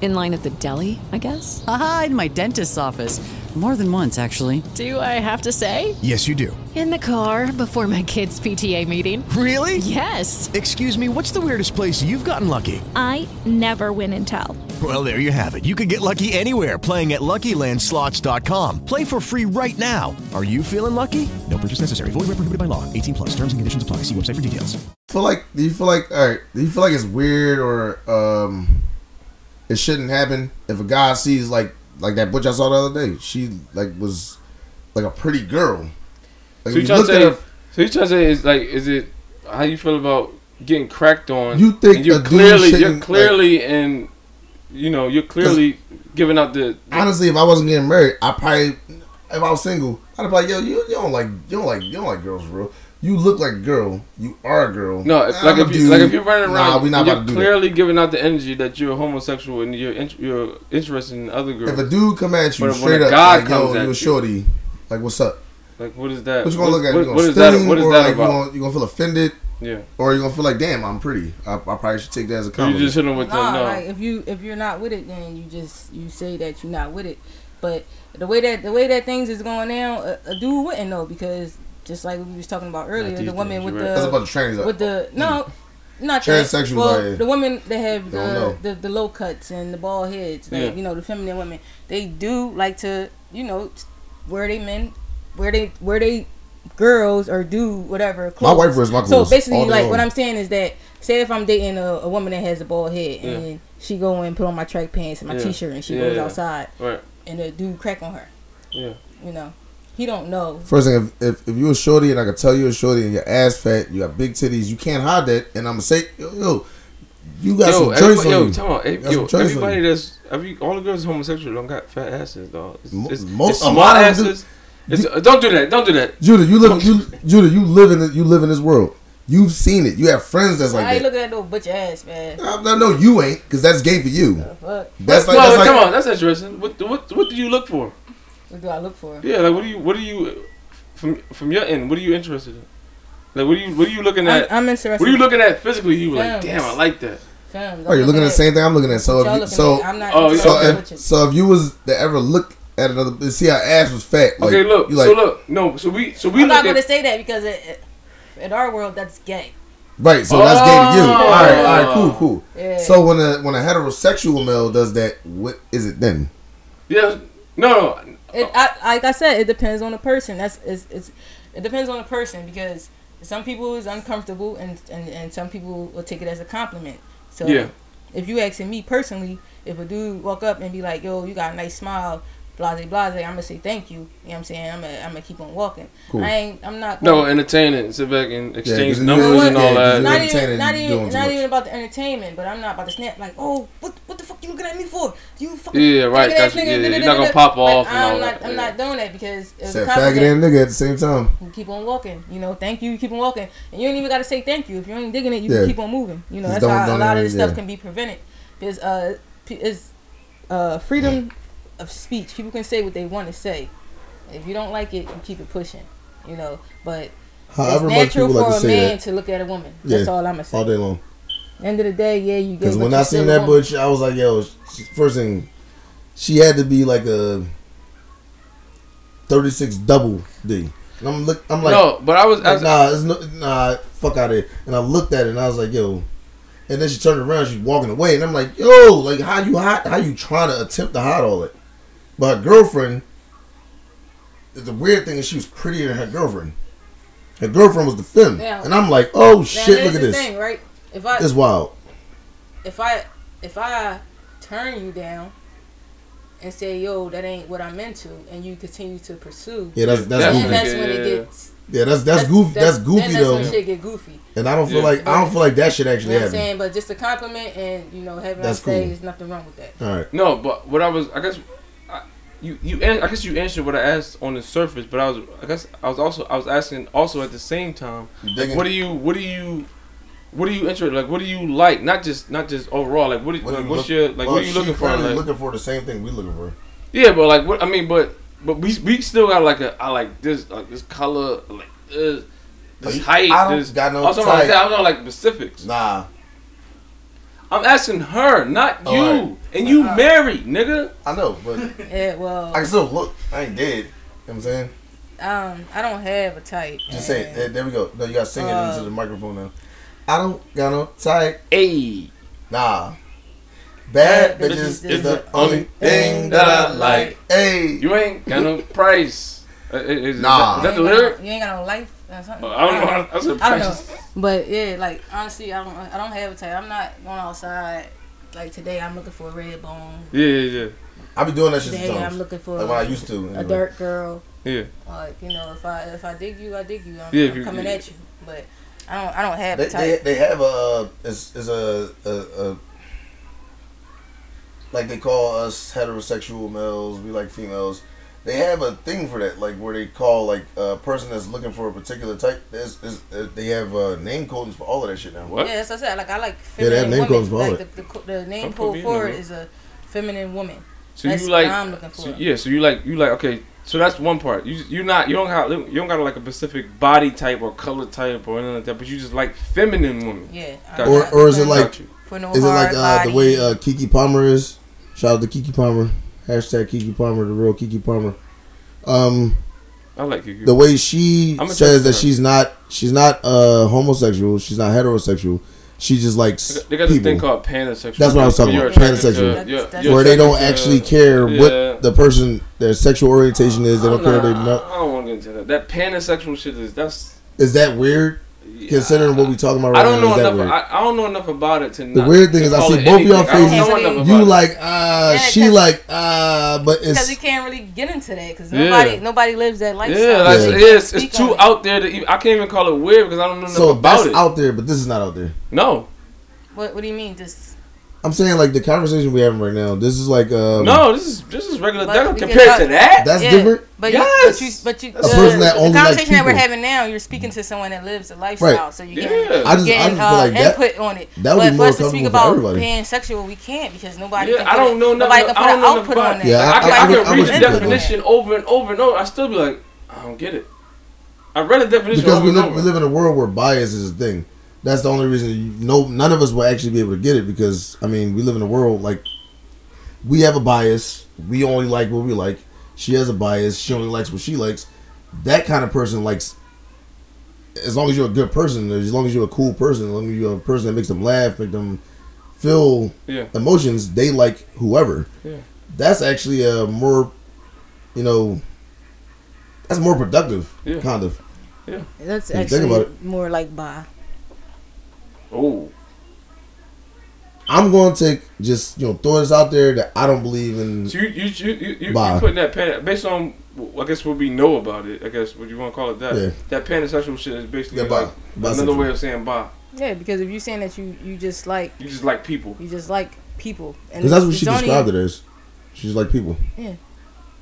In line at the deli, I guess? Aha, in my dentist's office. More than once, actually. Do I have to say? Yes, you do. In the car before my kids' PTA meeting. Really? Yes. Excuse me, what's the weirdest place you've gotten lucky? I never win and tell. Well, there you have it. You can get lucky anywhere playing at LuckyLandSlots.com. Play for free right now. Are you feeling lucky? No purchase necessary. Void where prohibited by law. 18 plus. Terms and conditions apply. See website for details. feel like? Do you feel like? All right. Do you feel like it's weird or um, it shouldn't happen if a guy sees like like that butch I saw the other day? She like was like a pretty girl. Like, So you trying to say? her- So you trying to say is like, is it how you feel about getting cracked on? You think and you're clearly you're clearly in, you know, you're clearly giving out the. honestly, if I wasn't getting married, I probably if I was single, I'd be like, yo, you, you don't like you don't like you don't like girls, bro. You look like a girl. You are a girl. No, I'm like a if you dude. like if you're running Nah, around, we not you're about to do that. clearly giving out the energy that you're homosexual and you're in, you're interested in other girls. If a dude come at you But straight up, guy like, comes yo, at you you- a shorty, like what's up? like what is that? What you gonna look at? What, you gonna what is that? What is or that like about? you gonna, you gonna feel offended, yeah, or you gonna feel like, damn, I'm pretty. I, I probably should take that as a you compliment. just hit him with the no. like if you if you're not with it, then you just you say that you're not with it. But the way that the way that things is going now, a, a dude wouldn't know because just like we was talking about earlier, the woman with you're the. That's a bunch of trainers. with the no, hmm. not Transsexuals. Well, the women that have the, the the low cuts and the bald heads, like Yeah. you know, the feminine women, they do like to you know where they men, where they where they girls or do whatever. My wife wears my clothes. So basically, like long. what I'm saying is that say if I'm dating a, a woman that has a bald head and she go and put on my track pants and my Yeah. t-shirt and she Yeah, goes yeah. outside right. and the dude crack on her, Yeah. you know, he don't know. First thing, if, if, if you a shorty and I can tell you a shorty and your ass fat, you got big titties, you can't hide that. And I'm gonna say, yo, yo you got Yo, some joints everybody, on yo, you. come on, eh, yo, some on everybody you. that's every all the girls homosexual don't got fat asses, dog. It's, Mo- it's, most- it's a small lot of them do. asses. It's, uh, don't do that. Don't do that. Judah, you live, you, Judah, you live in, you live in this world. You've seen it. You have friends that's like I ain't that. looking at no butch ass, man. I, I know you ain't, because that's gay for you. Fuck. That's like, well, that's like come on, that's interesting. What what what do you look for? What do I look for? Yeah, like what do you what do you from from your end? What are you interested in? Like, what are you what are you looking I'm- at? I'm interested. What are you looking at physically? You were like, damn, I like that. Films. Oh, you're looking at the same thing I'm looking at. So, if you, so, at. I'm not Oh, so, interested. if, so if you was to ever look at another, see our ass was fat. Like, okay, look. like, so look, no. So we so we I'm look not going to at. say that because it, it, in our world that's gay. right. So that's gay to you. Oh. All right, all right, cool, cool. Yeah. So when a when a heterosexual male does that, what is it then? Yeah. No, no. It, I, like I said, it depends on the person. That's it's, it's it depends on the person because some people is uncomfortable and, and and some people will take it as a compliment. So Yeah. if you asking me personally, if a dude walk up and be like, "Yo, you got a nice smile," blase blase, I'm gonna say thank you. You know what I'm saying? I'm gonna I'm gonna keep on walking. Cool. I ain't. I'm not. No, gonna- entertain it. Sit back and exchange you- numbers Yeah, and all 'cause that. you- not even, not even, not much. even about the entertainment, but I'm not about to snap like, oh, what, looking at me for? You fucking yeah, right. That's, nigga, yeah, nigga, you're da- not gonna da- pop like, off and I'm all not, that, I'm yeah. not doing that because it was Said a faggot compliment. and nigga at the same time. You keep on walking, you know. Thank you. You keep on walking, and you ain't even got to say thank you. If you ain't digging it, you Yeah. can keep on moving. You know, Just that's don't- how a lot of this stuff can be prevented. Because uh, p- it's uh, freedom of speech. People can say what they want to say. If you don't like it, you keep it pushing. You know, but However it's natural people like for to a man that. to look at a woman. That's all I'm gonna say. all day long. End of the day, yeah, you. gay, Because when I seen that woman. butch, I was like, yo, she, first thing, she had to be like a 36 double D. And I'm look, I'm like, No, but I was- I was- nah, it's no, nah, fuck out of here. And I looked at it and I was like, yo. And then she turned around, she's walking away, and I'm like, yo, like how you hot? how you trying to attempt to hide all it? But her girlfriend, the weird thing is she was prettier than her girlfriend. Her girlfriend was the femme, Yeah. and I'm like, oh Now, shit, here's look at this. Thing, right? If I It's wild. if I if I turn you down and say, "Yo, that ain't what I'm into," and you continue to pursue, Yeah, that's- that's then goofy. that's when Yeah. it gets. Yeah, that's that's, goofy. That's, goofy then that's though. when shit get goofy. And I don't feel Yeah. like I don't feel like that should You actually know what I'm happen. saying? But just a compliment and you know having That's on stage, cool. there's nothing wrong with that. All right. No, but what I was, I guess, I, you you, I guess you answered what I asked on the surface, but I was, I guess, I was also, I was asking also at the same time, like, what do you, what do you, what are you interested, like, what do you like, not just, not just overall, like, what, do, What like, what's look- your, like, well, what are you looking for, clearly like, looking for the same thing we looking for. yeah, but like, what I mean, but, but we, we still got like a, I like this, like this color, like this, this you- height, I don't this, got no I was like type. that, I don't know like specifics. Nah, I'm asking her, not Oh, you, alright. and you married, nigga. I know, but Yeah, well, I can still look. I ain't dead. You know what I'm saying? um, I don't have a type. Just say it. There, there we go. No, you gotta sing it Uh, into the microphone now. I don't got no type. Hey. Nah. Bad Bad bitches bitches is the only thing that I like. Hey. You ain't got no price. Uh, is, is Nah. That, is that the You ain't got lyric? You ain't got no life. Or something. Uh, I don't know. how- That's a I don't know. But yeah, like honestly, I don't. I don't have a type. I'm not going outside. Like today, I'm looking for a red bone. Yeah, yeah, yeah. I be doing that shit Today, sometimes. I'm looking for like when I used to. a anyway. dirt girl. yeah. Like you know, if I if I dig you, I dig you. I'm, Yeah, I'm you- coming yeah. at you. But I don't. I don't have They, a they, type. they have a is is a, a a like they call us heterosexual males, we like females. They have a thing for that, like where they call like a person that's looking for a particular type. There's, is uh, they have uh, name codes for all of that shit now. What? Yeah, that's what I said. Like I like Yeah, they have name women. codes for like it. the, the, the name code for the it room. is a feminine woman. So That's you like? what I'm looking for. so- yeah. So you like? You like? Okay. So that's one part. You you not you don't have you don't got like a specific body type or color type or anything like that, but you just like feminine women. Yeah. Got Or you. or is it like no is it like uh, the way uh, Keke Palmer is? Shout out to Keke Palmer. Hashtag Keke Palmer, the real Keke Palmer. Um, I like you. the way she I'm says attracted that her. she's not she's not uh homosexual, she's not heterosexual. She just likes They got this people. thing called pansexual. That's what I was talking about, you're attracted to- pansexual. you're- That's- where they don't actually care yeah. what the person their sexual orientation is. They don't care. They Nah. I don't want to get into that. That pansexual shit is that's. Is that weird? Considering what we're talking about right I don't now, know enough. I, I don't know enough about it to. Know The weird thing is I see both of y'all anything. I don't know faces. You about it. like uh, Yeah, she 'cause- like uh, but Because it's we can't really get into that because Yeah. nobody nobody lives that lifestyle. Yeah, like, Yeah. yeah, it's, it's too it. out there. To even, I can't even call it weird because I don't know enough so about that's it. out there, but this is not out there. No, What What do you mean? Just I'm saying like the conversation we are having right now. This is like um, no, this is this is regular But deco compared I- to that. That's yeah, different. But Yes. you, but you, but A you, person the, that the only likes conversation that we're having now, you're speaking to someone that lives a lifestyle, Right. so you're Yeah. getting, I just- I getting just feel uh, like that- input on it. that would but be for more us to speak comfortable for about everybody. pansexual, we can't because nobody. Yeah, can I don't know nothing. Nobody can put I don't an know nothing output on about that. Yeah, I, I- can, I I, would- can read the speak on that. definition over and over and over. I still be like, I don't get it. I read the definition because we live, we live in a world where bias is a thing. That's the only reason you, no none of us will actually be able to get it because I mean we live in a world like we have a bias. We only like what we like. She has a bias. She only likes what she likes. That kind of person likes. As long as you're a good person, as long as you're a cool person, as long as you're a person that makes them laugh, make them feel Yeah. emotions, they like whoever. Yeah. That's actually a more, you know, that's more productive, Yeah. kind of. Yeah. That's When you think about actually more like bi. Oh. I'm going to take just you know throw this out there that I don't believe in. So you you you you, you, Bye. putting that pan based on I guess what we know about it. I guess what you want to call it that. Yeah. That pansexual shit is basically Yeah, bi. like another Bisexual. way of saying bi. Yeah, because if you're saying that you you just like You just like people. you just like people, and Because that's what it's she only- described it as. She's like people. Yeah.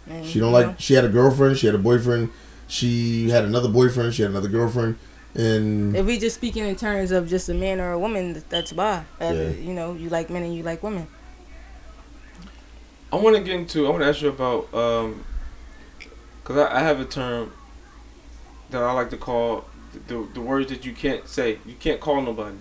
And, She don't like. know, She had a girlfriend. She had a boyfriend. She had another boyfriend. She had another girlfriend. And If we just speaking in terms of just a man or a woman, that's bi. Uh, Yeah. You know, you like men and you like women. I want to get into. I want to ask you about um, because I, I have a term that I like to call the, the the words that you can't say. You can't call nobody.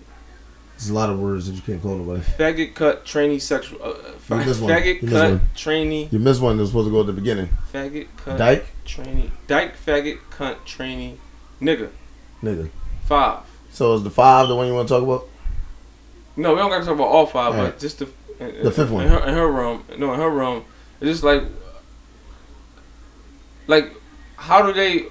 there's a lot of words that you can't call nobody. Faggot, cut, trainee, sexual. Uh, uh, You missed one. faggot, You missed cut, one. trainee, You missed one that was supposed to go at the beginning. faggot, cut, Dyke, trainee, dyke, faggot, cunt, trainee, nigga. Nigga. Five. So is the five the one you want to talk about? No, we don't got to talk about all five, Alright. but just the in, The fifth one. in her, in her room. No, in her room, it's just like, like, how do they?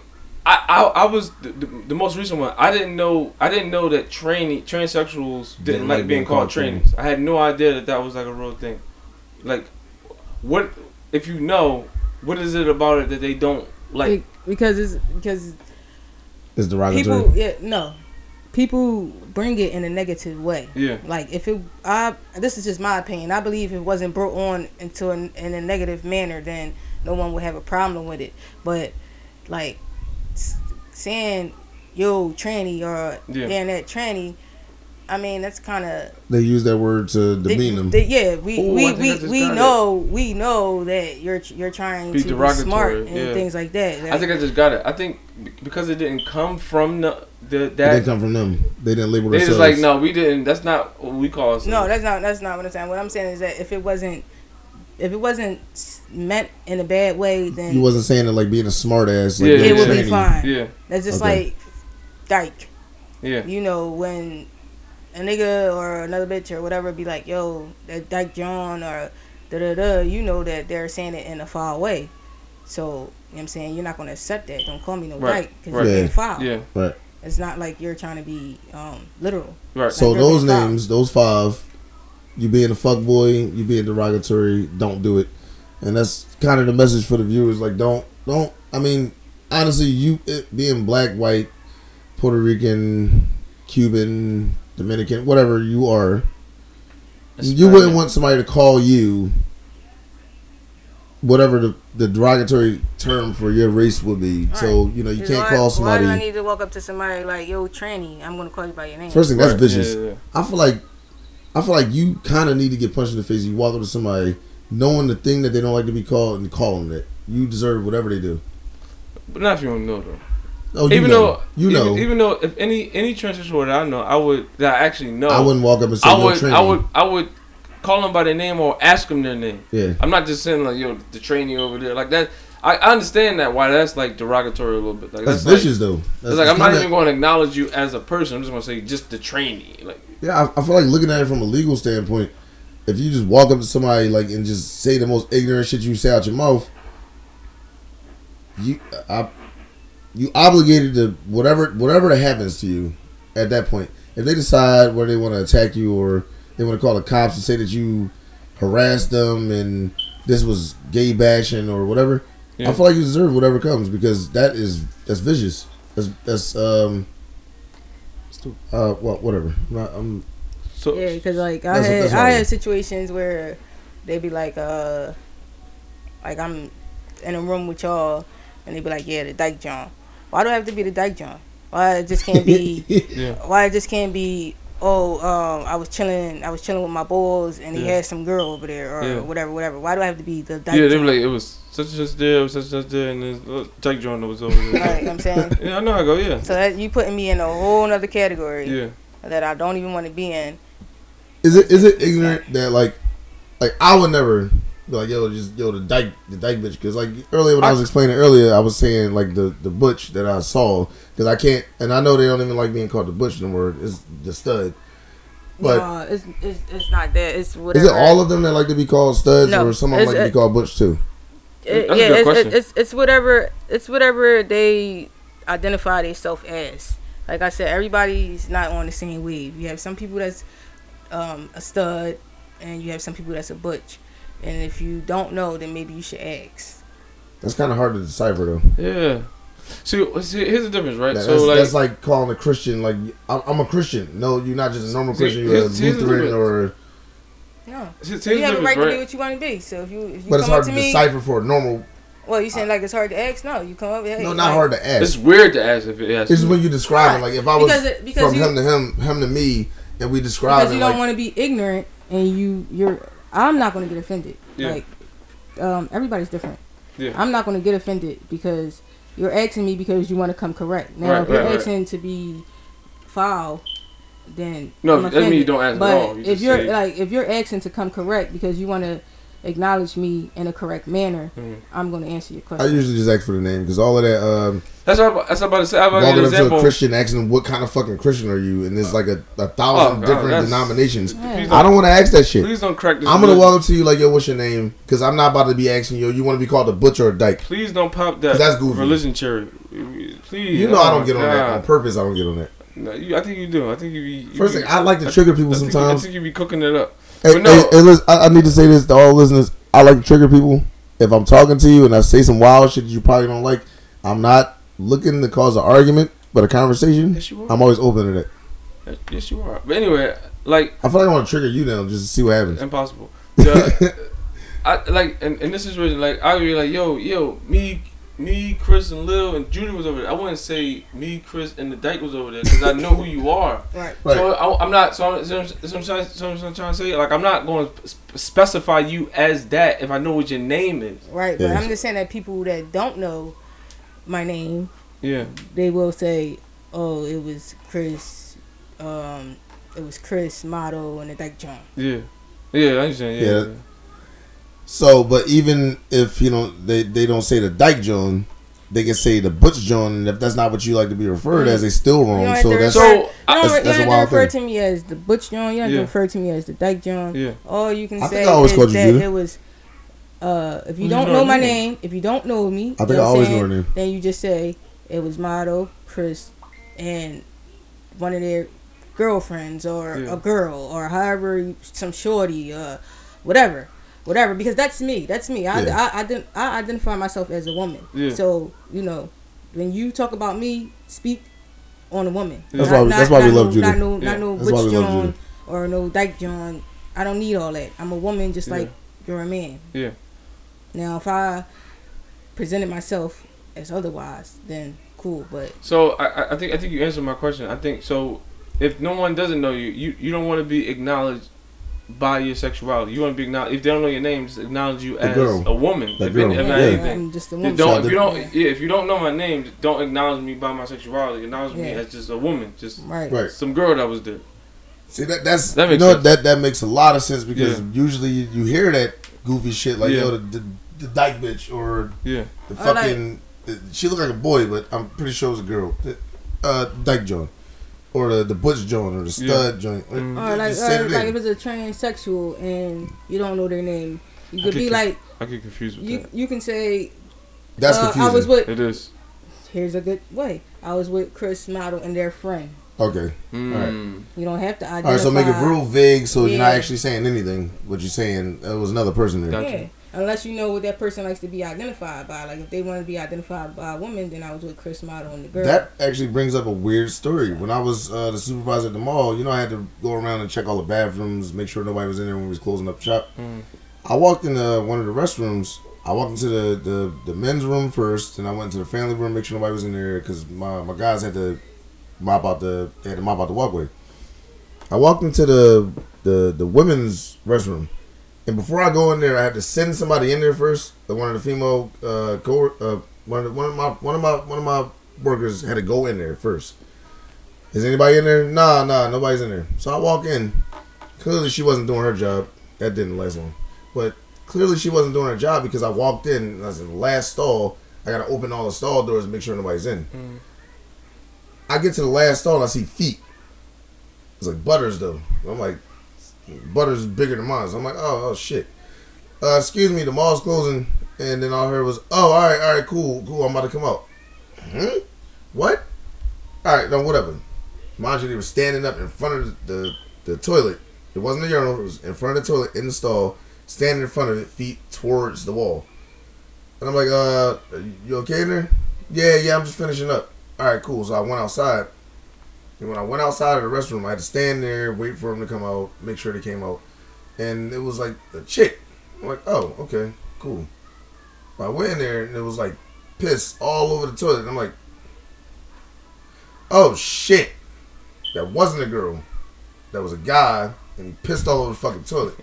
I I, I was the, the, the most recent one. I didn't know I didn't know that training transsexuals didn't, like being called trainees. I had no idea that that was like a real thing. Like, what if you know? What is it about it that they don't like? Because it's because It's derogatory. people yeah no people bring it in a negative way Yeah. like if it i this is just my opinion i believe if it wasn't brought on into an, in a negative manner then no one would have a problem with it but like saying yo tranny or Yeah. damn that tranny i mean that's kind of They use that word to demean them. yeah we Ooh, we we, we got it. know we know that you're you're trying Be to be smart and yeah. things like that I think I just got it. I think because it didn't come from the, the It that didn't come from them. They didn't label They themselves. just like no, we didn't. That's not what we call ourselves. No, that's not that's not what I'm saying. What I'm saying is that if it wasn't if it wasn't meant in a bad way, then You wasn't saying it like being a smart ass. Like Yeah, it would be fine. Yeah. That's just Okay. like dyke. Yeah. You know when a nigga or another bitch or whatever be like, "Yo, that dyke John" or da da da. You know that they're saying it in a foul way. So you know what I'm saying you're not gonna accept that. Don't call me no Right. dyke because Right. you're Yeah. being foul. Yeah. Right. It's not like you're trying to be um, literal. Right. So Like, you're those being foul. names, those five, you being a fuck boy, you being derogatory, don't do it. And that's kind of the message for the viewers. Like, don't, don't. I mean, honestly, you it, being black, white, Puerto Rican, Cuban, Dominican, whatever you are, you wouldn't want somebody to call you whatever the, the derogatory term for your race would be. So you know you can't why- call Why somebody. do I need to walk up to somebody like, "Yo, tranny"? I'm gonna call you by your name. First thing, that's Right, vicious. yeah, yeah. I feel like, I feel like you kind of need to get punched in the face. You walk up to somebody, knowing the thing that they don't like to be called, and call them that. You deserve whatever they do. But not if you don't know though. Oh, even know. though you even, know, even though if any any that I know, I would that I actually know. I wouldn't walk up and say, I "Yo, would. I would I would call them by their name or ask them their name. Yeah. I'm not just saying like yo the trainee over there like that. I, I understand that why that's like derogatory a little bit. Like That's like- vicious, though. That's- it's like I'm not even going to acknowledge you as a person. I'm just going to say just the trainee. Like Yeah, I, I feel like looking at it from a legal standpoint, if you just walk up to somebody like and just say the most ignorant shit you say out your mouth, you I, you obligated to whatever whatever happens to you at that point. If they decide where they want to attack you or they want to call the cops and say that you harassed them and this was gay bashing or whatever, Yeah. I feel like you deserve whatever comes because that is that's vicious. That's that's um. Uh, well, whatever. I'm not- I'm so Yeah, because like I That's- had that's I all. had situations where they'd be like, uh, like I'm in a room with y'all, and they'd be like, yeah, the Dyke John. Why do I have to be the Dyke John? Why it just can't be? Yeah. Why it just can't be oh, um, I was chilling, I was chilling with my boys, and he Yeah. had some girl over there, or Yeah. whatever, whatever. Why do I have to be the dyke Yeah, they were like, it was such and such there, it was such and such there, and then uh, Jake John was over there. Right, you know what I'm saying? Yeah, I know how I go, yeah. So that you putting me in a whole other category Yeah. that I don't even want to be in. Is it is it ignorant that like like I would never be like yo just yo the dyke the dyke bitch because like earlier when I, was explaining earlier I was saying like the the butch that I saw because I can't and I know they don't even like being called the butch no word. it's the stud but no, it's, it's it's not that. It's whatever. is it all of them that like to be called studs No, or some of them like to be called butch too? It- That's a yeah, good it's, question. it's, it's it's whatever it's whatever they identify themselves as. Like I said, everybody's not on the same wave. You have some people that's um, a stud, and you have some people that's a butch. And if you don't know, then maybe you should ask. That's kind of hard to decipher though. Yeah. See, see, here's the difference, right? That- so that's, like, that's like calling a Christian like I'm, I'm a Christian. No, you're not just a normal See, Christian. You're a here's- here's the Lutheran or. No, See- you see, here's have a right difference, to be what you want to be. So if you, if you But it's hard to to me, decipher for a normal. well, you saying like it's hard to ask? No, you come up. Hey, No, not like- hard to ask. It's weird to ask if it asks. It's when you describe it. Like if I was Because it- because from you- him to him, him to me, and we describe it. because it you don't like want to be ignorant and you you're I'm not going to get offended. Yeah. Like um, everybody's different. Yeah. I'm not going to get offended because you're asking me because you want to come correct. Now Right, if you're right, right. asking to be foul, then No, I'm that doesn't you don't ask at But all. You if you're say- like if you're asking to come correct because you want to acknowledge me in a correct manner, Mhm. I'm going to answer your question. I usually just ask for the name because all of that. Um, That's what, I- that's what I'm about to say. I'm walking up to a. Christian, asking them what kind of fucking Christian are you, and there's like a, a thousand Oh, God, different denominations. I don't want to ask that shit. Please don't crack this. I'm gonna walk up to you like, yo, what's your name? Because I'm not about to be asking you. You want to be called a butcher or a dyke? Please don't pop that. 'Cause that's goofy. Religion cherry. Please. You know oh I don't get on that on purpose. I don't get on that. No, you, I think you do. I think you be. You First be, thing, I like to trigger people I think- sometimes. I think you be cooking it up. Hey, but no, hey, hey, listen, I, I need to say this to all listeners. I like to trigger people. If I'm talking to you and I say some wild shit that you probably don't like, I'm not looking to cause an argument, but a conversation. Yes, you are. I'm always open to that. yes, you are. But anyway, like I feel like I want to trigger you now just to see what happens. impossible. The- I like in, in this situation, like I would be like, yo, yo, me, me, Chris, and Lil and Judy was over there. I wouldn't say me, Chris, and the Dyke was over there because I know who you are. Right. So I, I'm not. So I'm, so I'm, so I'm, trying, so I'm trying to say, like, I'm not going to sp- specify you as that if I know what your name is. Right, but Yes. I'm just saying that people that don't know my name, Yeah. they will say, "Oh, it was Chris, um, it was Chris Motto and the Dyke John." Yeah. Yeah, I understand. Yeah. Yeah. So, but even if you know they they don't say the Dyke John, they can say the Butch John, and if that's not what you like to be referred as, they still You wrong. don't So that's refer, So, you don't, that's- you don't have to refer thing. to me as the Butch John. You don't have Yeah. to refer to me as the Dyke John. Yeah. All you can I say I always is called you that it was. Uh, if you You don't know know my name. name, if you don't know me, I think I know what know her name. Then you just say it was Motto, Chris, and one of their girlfriends or Yeah. a girl or however some shorty, uh, whatever, whatever. Because that's me. That's me. I Yeah. I, I, ident- I identify myself as a woman. Yeah. So you know, when you talk about me, speak on a woman. That's Not- why we- not- that's why we love no, Judah. Not no, Yeah. not no That's why Butch John Judah. or no Dyke John. I don't need all that. I'm a woman just Yeah. like you're a man. Yeah. Now, if I presented myself as otherwise, then cool. But So I, I- I think I think you answered my question. I think so. If no one doesn't know you, you, you don't want to be acknowledged by your sexuality. You want to be acknowledged. If they don't know your name, just acknowledge you The as girl. a woman. The if, girl. if Yeah, not yeah. anything. I'm just a Then woman. Don't if you don't yeah if you don't know my name, don't acknowledge me by my sexuality. Acknowledge me as just a woman, just right. right. some girl that was there. See that that's That you makes know sense. that that makes a lot of sense because Yeah. usually you, you hear that goofy shit like Yeah. yo the, the the dyke bitch or Yeah, the Or like- fucking she looked like a boy but I'm pretty sure it was a girl uh dyke John or the the butch John or the stud joint Mm. Or like, Just say or the like name. if it's a transsexual and you don't know their name, you could be conf- like, I get confused with you that. you can say, that's uh, confusing I was with. It is. Here's a good way. I was with Chris Model and their friend. okay Mm. You don't have to identify. all right so make it real vague so you're not Yeah. actually saying anything but you're saying it was another person there Gotcha. Yeah. Unless you know what that person likes to be identified by. Like if they want to be identified by a woman, then I was with Chris Model and the girl. That actually brings up a weird story. When I was uh, the supervisor at the mall, you know, I had to go around and check all the bathrooms, make sure nobody was in there when we was closing up shop. Mm. I walked into one of the restrooms. I walked into the, the, the men's room first, and I went to the family room, make sure nobody was in there, because my, my guys had to mop out the they had to mop out the walkway. I walked into the the the women's restroom, and before I go in there, I had to send somebody in there first. One of the female uh, co uh one of the, one of my one of my one of my workers had to go in there first. Is anybody in there? Nah, nah, nobody's in there. So I walk in. Clearly, she wasn't doing her job. That didn't last long, but clearly she wasn't doing her job because I walked in. And I was in the last stall. I gotta open all the stall doors and make sure nobody's in. Mm. I get to the last stall and I see feet. It's like Butters though. I'm like, Butters bigger than mine. So I'm like, oh, oh shit. Uh, excuse me, the mall's closing. And then all I heard was, oh, all right, all right, cool, cool. I'm about to come out. Hmm? What? All right, no, whatever. Mind you, they were standing up in front of the, the, the toilet. It wasn't a urinal. It was in front of the toilet in the stall, standing in front of it, feet towards the wall. And I'm like, uh, you okay in there? Yeah, yeah, I'm just finishing up. All right, cool. So I went outside. And when I went outside of the restroom, I had to stand there, wait for them to come out, make sure they came out. And it was like a chick. I'm like, oh, okay, cool. I went in there and it was like piss all over the toilet. And I'm like, oh shit. That wasn't a girl. That was a guy, and he pissed all over the fucking toilet.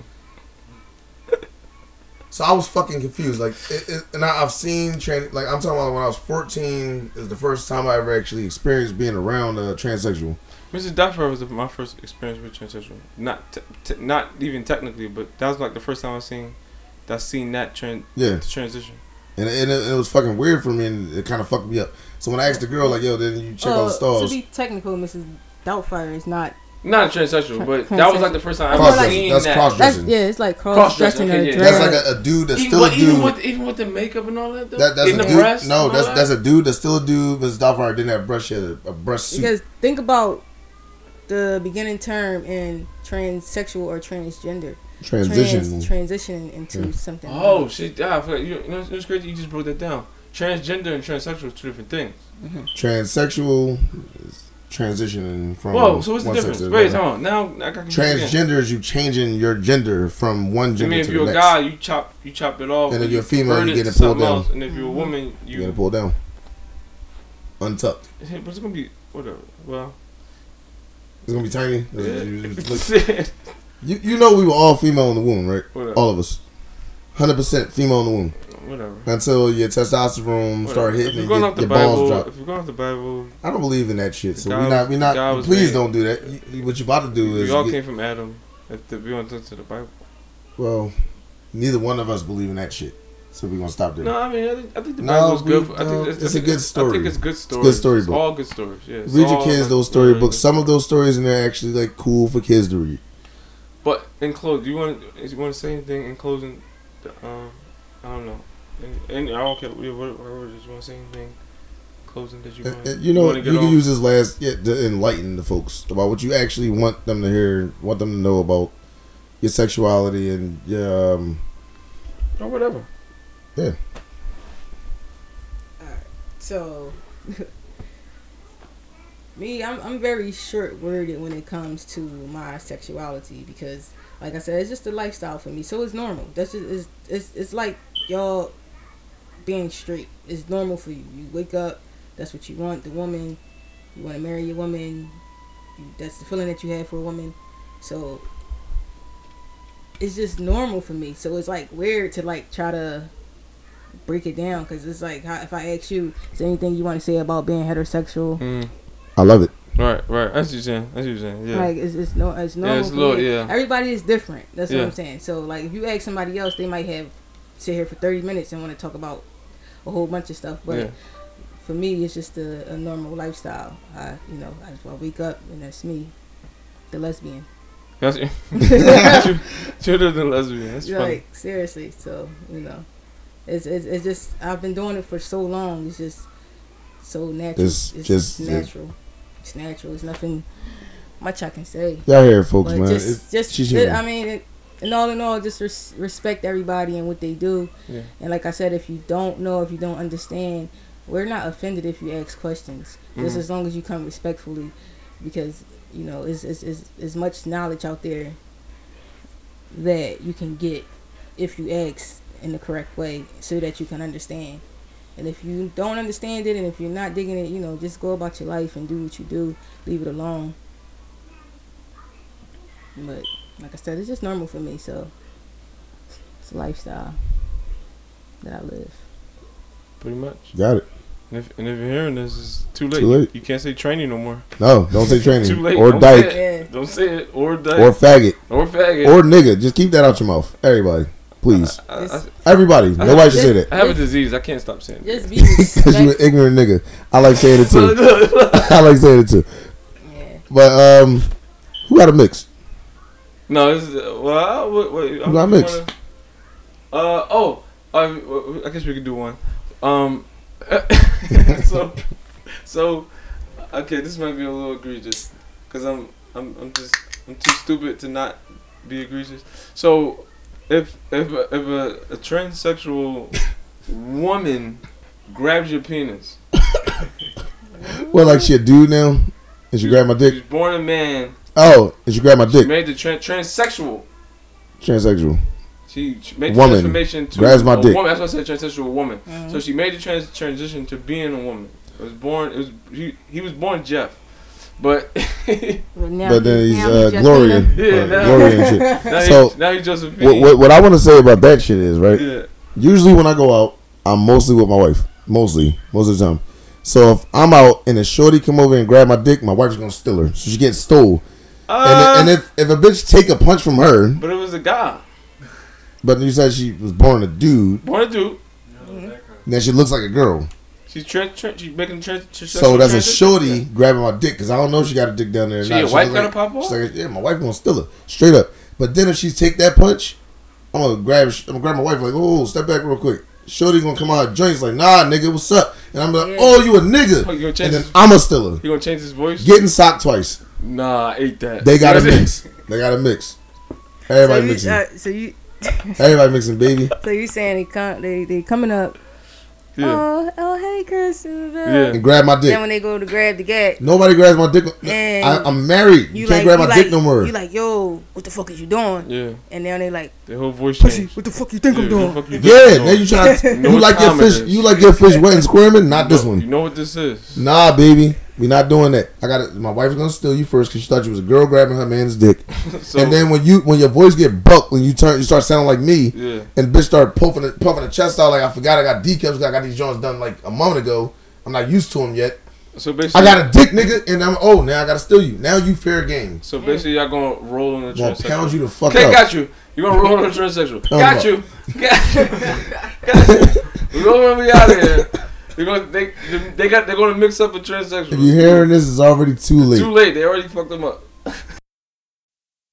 So I was fucking confused. Like, it, it, and I, I've seen trans. Like, I'm talking about when I was 14 is the first time I ever actually experienced being around a transsexual. Mrs. Doubtfire was my first experience with transsexual. Not te- te- not even technically, but that was like the first time I seen that seen that tran- Yeah. the transition. And, and it, it was fucking weird for me, and it kind of fucked me up. So when I asked the girl, like, yo, then you check out Uh, the stars?" To be technical, Mrs. Doubtfire is not. Not transsexual, but Transsexual. that was like the first time I Cross- ever seen that's that. cross- That's, Dressing. yeah, it's like cross Cross-dressing, okay, yeah. that's like a, a dude that's even, still a but even with even with the makeup and all that, though. That, that's in a the dude. breast no, that's that? that's a dude that's still a dude. Mrs. Doubtfire didn't have brush. She had a, a brush suit. Because think about the beginning term in transsexual or transgender. Transition. Trans, transitioning into Yeah. something. Oh shit! Yeah, I forgot. You, you know, it's crazy. You just broke that down. Transgender and transsexual is two different things. Transsexual is transitioning from. Whoa! So what's the difference? Wait, hold on. Now I got. Transgender is you changing your gender from one gender. I mean, if to you're the a next. guy, you chop you chop it off. And if you're a female, you it get it pulled down. else. And if you're a woman, you you. gotta pull down, untucked. But it's gonna be whatever. Well, It's gonna be tiny. yeah. You you know we were all female in the womb, right? Whatever. All of us, hundred percent female in the womb. Whatever. Until your testosterone start hitting If you're and your, off the your balls Bible, drop. if you're going off the Bible, I don't believe in that shit. So God we not we not. Please made- don't do that. You- what you about to do is we all get- came from Adam. If the, we want to to the Bible. well, neither one of us believe in that shit. So we're gonna stop there. No, I mean, I think, I think the No, Bible's we good. for- I don't. think It's a I think good story. I think it's good It's a stories. good story It's book. all good stories. Yeah. read your kids those storybooks. good. Some of those stories and they're actually like cool for kids to read. But in close, do you want to you want to say anything in closing? The, um, I don't know. And, and I don't care. What, what, what, did you want to say anything? Closing that you Uh, want? uh, you know, wanna you can off? use this last yeah, to enlighten the folks about what you actually want them to hear, want them to know about your sexuality and your um, or whatever. yeah. All right. So, me, I'm I'm very short worded when it comes to my sexuality because, like I said, it's just a lifestyle for me. So it's normal. That's just it's it's, it's like y'all being straight. It's normal for you. You wake up. That's what you want. The woman. You want to marry your woman. You, that's the feeling that you have for a woman. So it's just normal for me. So it's like weird to like try to break it down because it's like how, if I ask you, is there anything you want to say about being heterosexual? Mm. I love it. Right, right. That's what you're saying. That's what you're saying. Yeah. Like it's, it's no, it's normal. it's for little- yeah. Everybody is different. That's what I'm saying. So like if you ask somebody else, they might have sit here for 30 minutes and want to talk about a whole bunch of stuff. But Yeah. for me, it's just a, a normal lifestyle. I, you know, I just I wake up and that's me, the lesbian. That's you. You're the lesbian. That's funny. like seriously. So you know, it's, it's it's just I've been doing it for so long. It's just so natural. It's It's, just- just natural. It's natural. It's nothing much I can say. Y'all hear it, folks, But man. Just, It- just she's it- I mean, it, and all in all, just res- respect everybody and what they do. Yeah. And like I said, if you don't know, if you don't understand, we're not offended if you ask questions. Just Mhm. as long as you come respectfully, because you know, it's it's it's as much knowledge out there that you can get if you ask in the correct way, so that you can understand. And if you don't understand it, and if you're not digging it, you know, just go about your life and do what you do. Leave it alone. But like I said, it's just normal for me. So it's a lifestyle that I live. Pretty much. Got it. And if, and if you're hearing this, it's too late. Too late. You can't say training no more. No, don't say training. too late. Or Don't dyke. Say it. Don't say it. Or dyke. Or faggot. Or faggot. Or nigga. Just keep that out your mouth. Everybody. Please. I- I- Everybody. I- Nobody should say that. I have a disease. I can't stop saying it. Just Because you an ignorant nigga. I like saying it too. I like saying it too. Yeah. But um, who got a mix? No, this is well. I, Who got mixed? wanna- Uh oh, uh, I guess we could do one. Um, so, so, okay, this might be a little egregious, cause I'm, I'm, I'm just, I'm too stupid to not be egregious. So, if, if, a, if a, a transsexual woman grabs your penis, Well, like she a dude now, and she grabbed my dick. she's born a man, Oh, and she grabbed my she dick. made the tran transsexual. Transsexual. She she made the Woman transformation to grabs my a dick. woman. That's why I said transsexual woman. So she made the trans- transition to being a woman. It was born. It was he, he was born Jeff, but But then he's uh, Gloria, Yeah, uh, now- Gloria and shit. now he- now he Josephine. What, what, what I want to say about that shit is right. Yeah. Usually when I go out, I'm mostly with my wife. Mostly, most of the time. So if I'm out and a shorty come over and grab my dick, my wife's gonna steal her, so she gets stole. Uh, and, and if if a bitch take a punch from her, but it was a guy, but you said she was born a dude, born a dude. then she looks like a girl. She's trans. Trans she's making trans. trans So that's a transition. shorty grabbing my dick because I don't know if she got a dick down there. Or She not. your wife look gotta like- pop off? she's like, yeah, my wife gonna steal her straight up. But then if she take that punch, I'm gonna grab. I'm gonna grab my wife like, oh, step back real quick. Shorty gonna come out of joints like, nah, nigga, what's up? And I'm like, oh, you a nigga? Oh, you gonna change and then his- I'm a stealer. You gonna change his voice? Getting socked twice. Nah, I ate that. They got a mix. They got a mix. Everybody so you, mixing. uh, so you, Everybody mixing, baby. so you saying they come, they they coming up. Yeah. Oh, oh, hey, Chris. And grab my dick. Then when they go to grab the gat, Nobody grabs my dick. And I, I'm married. You, can't grab my you dick like, no more. You like, yo, what the fuck is you doing? Yeah. And now they like, The whole voice Pussy, changed. what the fuck you think I'm doing? what the fuck you think Yeah, now you trying to doing? know you like your fish is. you like your fish wet and squirming? Not this one. You know what this is? Nah, baby, we not doing that. I got to My wife's gonna steal you first because she thought you was a girl grabbing her man's dick, So- and then when you when your voice get bucked, when you turn, you start sounding like me, Yeah. and bitch start puffing the, puffing the chest out like I forgot I got decals. I got these joints done like a moment ago. I'm not used to them yet. So basically, I got a dick, nigga, and I'm oh now I gotta steal you. Now you fair game. So basically, y'all gonna roll on the Gonna transsexual. pound you the fuck okay, up. got you. You gonna roll on the transsexual? Got you. Got you. got you. Gonna be out of here. They're gonna they they got they're gonna mix up a transsexual. If you're hearing this, it's already too late. Too late. They already fucked them up.